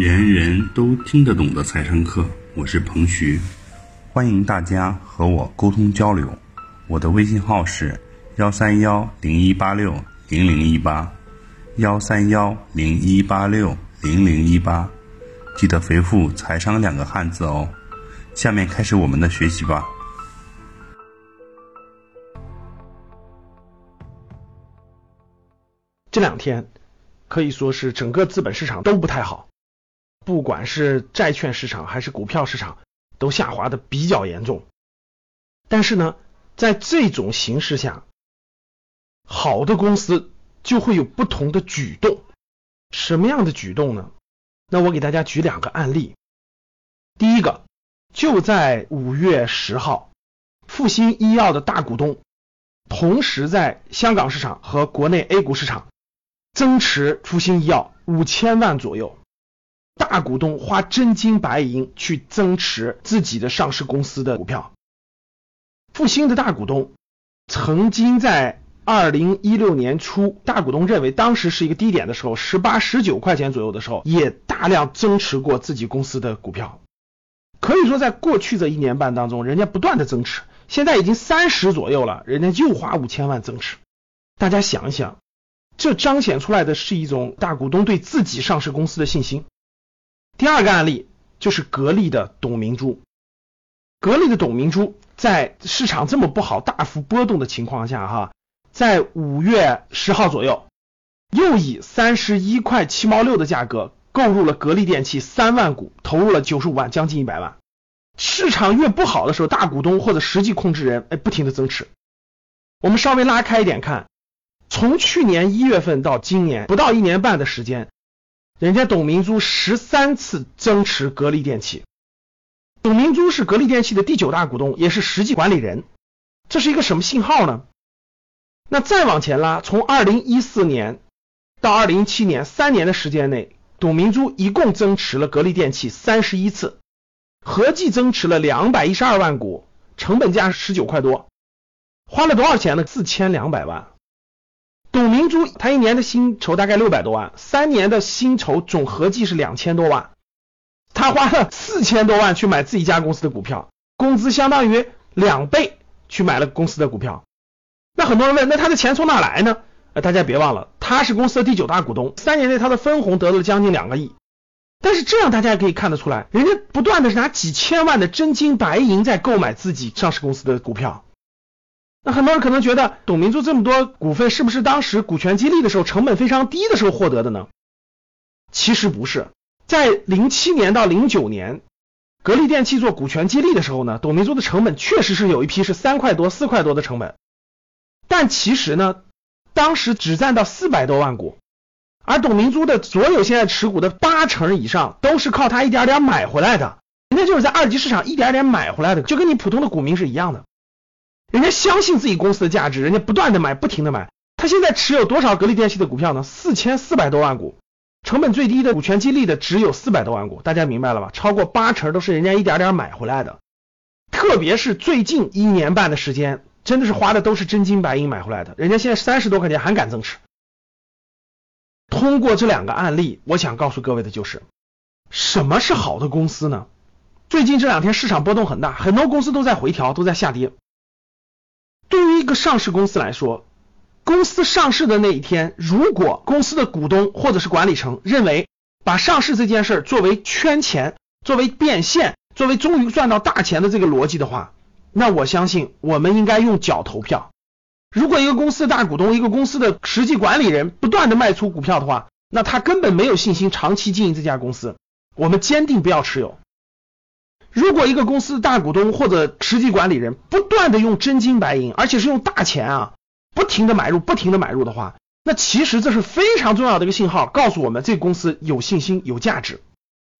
人人都听得懂的财商课，我是彭徐，欢迎大家和我沟通交流。我的微信号是幺三幺零一八六零零一八，幺三幺零一八六零零一八，记得回复“财商”两个汉字哦。下面开始我们的学习吧。这两天可以说是整个资本市场都不太好。不管是债券市场还是股票市场，都下滑的比较严重。但是呢，在这种形势下，好的公司就会有不同的举动。什么样的举动呢？那我给大家举两个案例。第一个，就在五月十号，复星医药的大股东同时在香港市场和国内 A 股市场增持复星医药五千万左右。大股东花真金白银去增持自己的上市公司的股票。复星的大股东曾经在二零一六年初，大股东认为当时是一个低点的时候，十八、十九块钱左右的时候，也大量增持过自己公司的股票。可以说，在过去这一年半当中，人家不断的增持，现在已经三十左右了，人家又花五千万增持。大家想一想，这彰显出来的是一种大股东对自己上市公司的信心。第二个案例就是格力的董明珠，格力的董明珠在市场这么不好、大幅波动的情况下，哈，在五月十号左右，又以三十一块七毛六的价格购入了格力电器三万股，投入了九十五万，将近一百万。市场越不好的时候，大股东或者实际控制人，哎，不停的增持。我们稍微拉开一点看，从去年一月份到今年不到一年半的时间。人家董明珠十三次增持格力电器，董明珠是格力电器的第九大股东，也是实际管理人，这是一个什么信号呢？那再往前拉，从二零一四年到二零一七年三年的时间内，董明珠一共增持了格力电器三十一次，合计增持了两百一十二万股，成本价十九块多，花了多少钱呢？四千两百万。董明珠她一年的薪酬大概六百多万，三年的薪酬总合计是两千多万，他花了四千多万去买自己家公司的股票，工资相当于两倍去买了公司的股票。那很多人问，那他的钱从哪来呢？呃，大家别忘了，他是公司的第九大股东，三年内他的分红得了将近两个亿。但是这样大家也可以看得出来，人家不断的是拿几千万的真金白银在购买自己上市公司的股票。那很多人可能觉得，董明珠这么多股份是不是当时股权激励的时候成本非常低的时候获得的呢？其实不是，在零七年到零九年，格力电器做股权激励的时候呢，董明珠的成本确实是有一批是三块多、四块多的成本，但其实呢，当时只占到四百多万股，而董明珠的所有现在持股的八成以上都是靠他一点点买回来的，人家就是在二级市场一点点买回来的，就跟你普通的股民是一样的。人家相信自己公司的价值，人家不断的买，不停的买。他现在持有多少格力电器的股票呢？四千四百多万股，成本最低的股权激励的只有四百多万股，大家明白了吧？超过八成都是人家一点点买回来的。特别是最近一年半的时间，真的是花的都是真金白银买回来的。人家现在三十多块钱还敢增持。通过这两个案例，我想告诉各位的就是，什么是好的公司呢？最近这两天市场波动很大，很多公司都在回调，都在下跌。对于一个上市公司来说，公司上市的那一天，如果公司的股东或者是管理层认为把上市这件事作为圈钱、作为变现、作为终于赚到大钱的这个逻辑的话，那我相信我们应该用脚投票。如果一个公司的大股东、一个公司的实际管理人不断的卖出股票的话，那他根本没有信心长期经营这家公司，我们坚定不要持有。如果一个公司大股东或者实际管理人不断的用真金白银，而且是用大钱啊，不停的买入，不停的买入的话，那其实这是非常重要的一个信号，告诉我们这个公司有信心、有价值。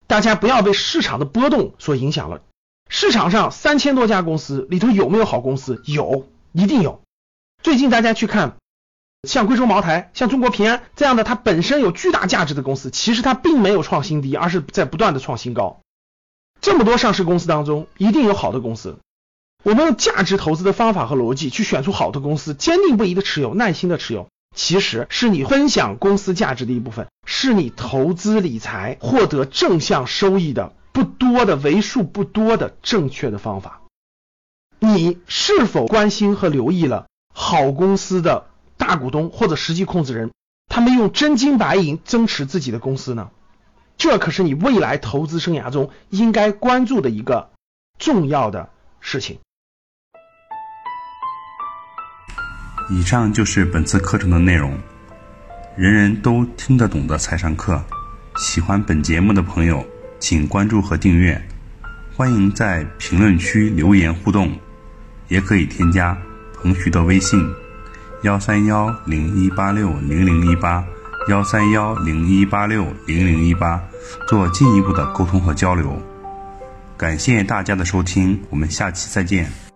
大家不要被市场的波动所影响了。市场上三千多家公司里头有没有好公司？有，一定有。最近大家去看，像贵州茅台、像中国平安这样的，它本身有巨大价值的公司，其实它并没有创新低，而是在不断的创新高。这么多上市公司当中，一定有好的公司。我们用价值投资的方法和逻辑去选出好的公司，坚定不移的持有，耐心的持有。其实是你分享公司价值的一部分，是你投资理财获得正向收益的不多的为数不多的正确的方法。你是否关心和留意了好公司的大股东或者实际控制人，他们用真金白银增持自己的公司呢？这可是你未来投资生涯中应该关注的一个重要的事情。以上就是本次课程的内容，人人都听得懂的财商课。喜欢本节目的朋友，请关注和订阅。欢迎在评论区留言互动，也可以添加彭徐的微信：幺三幺零一八六零零一八幺三幺零一八六零零一八，做进一步的沟通和交流。感谢大家的收听，我们下期再见。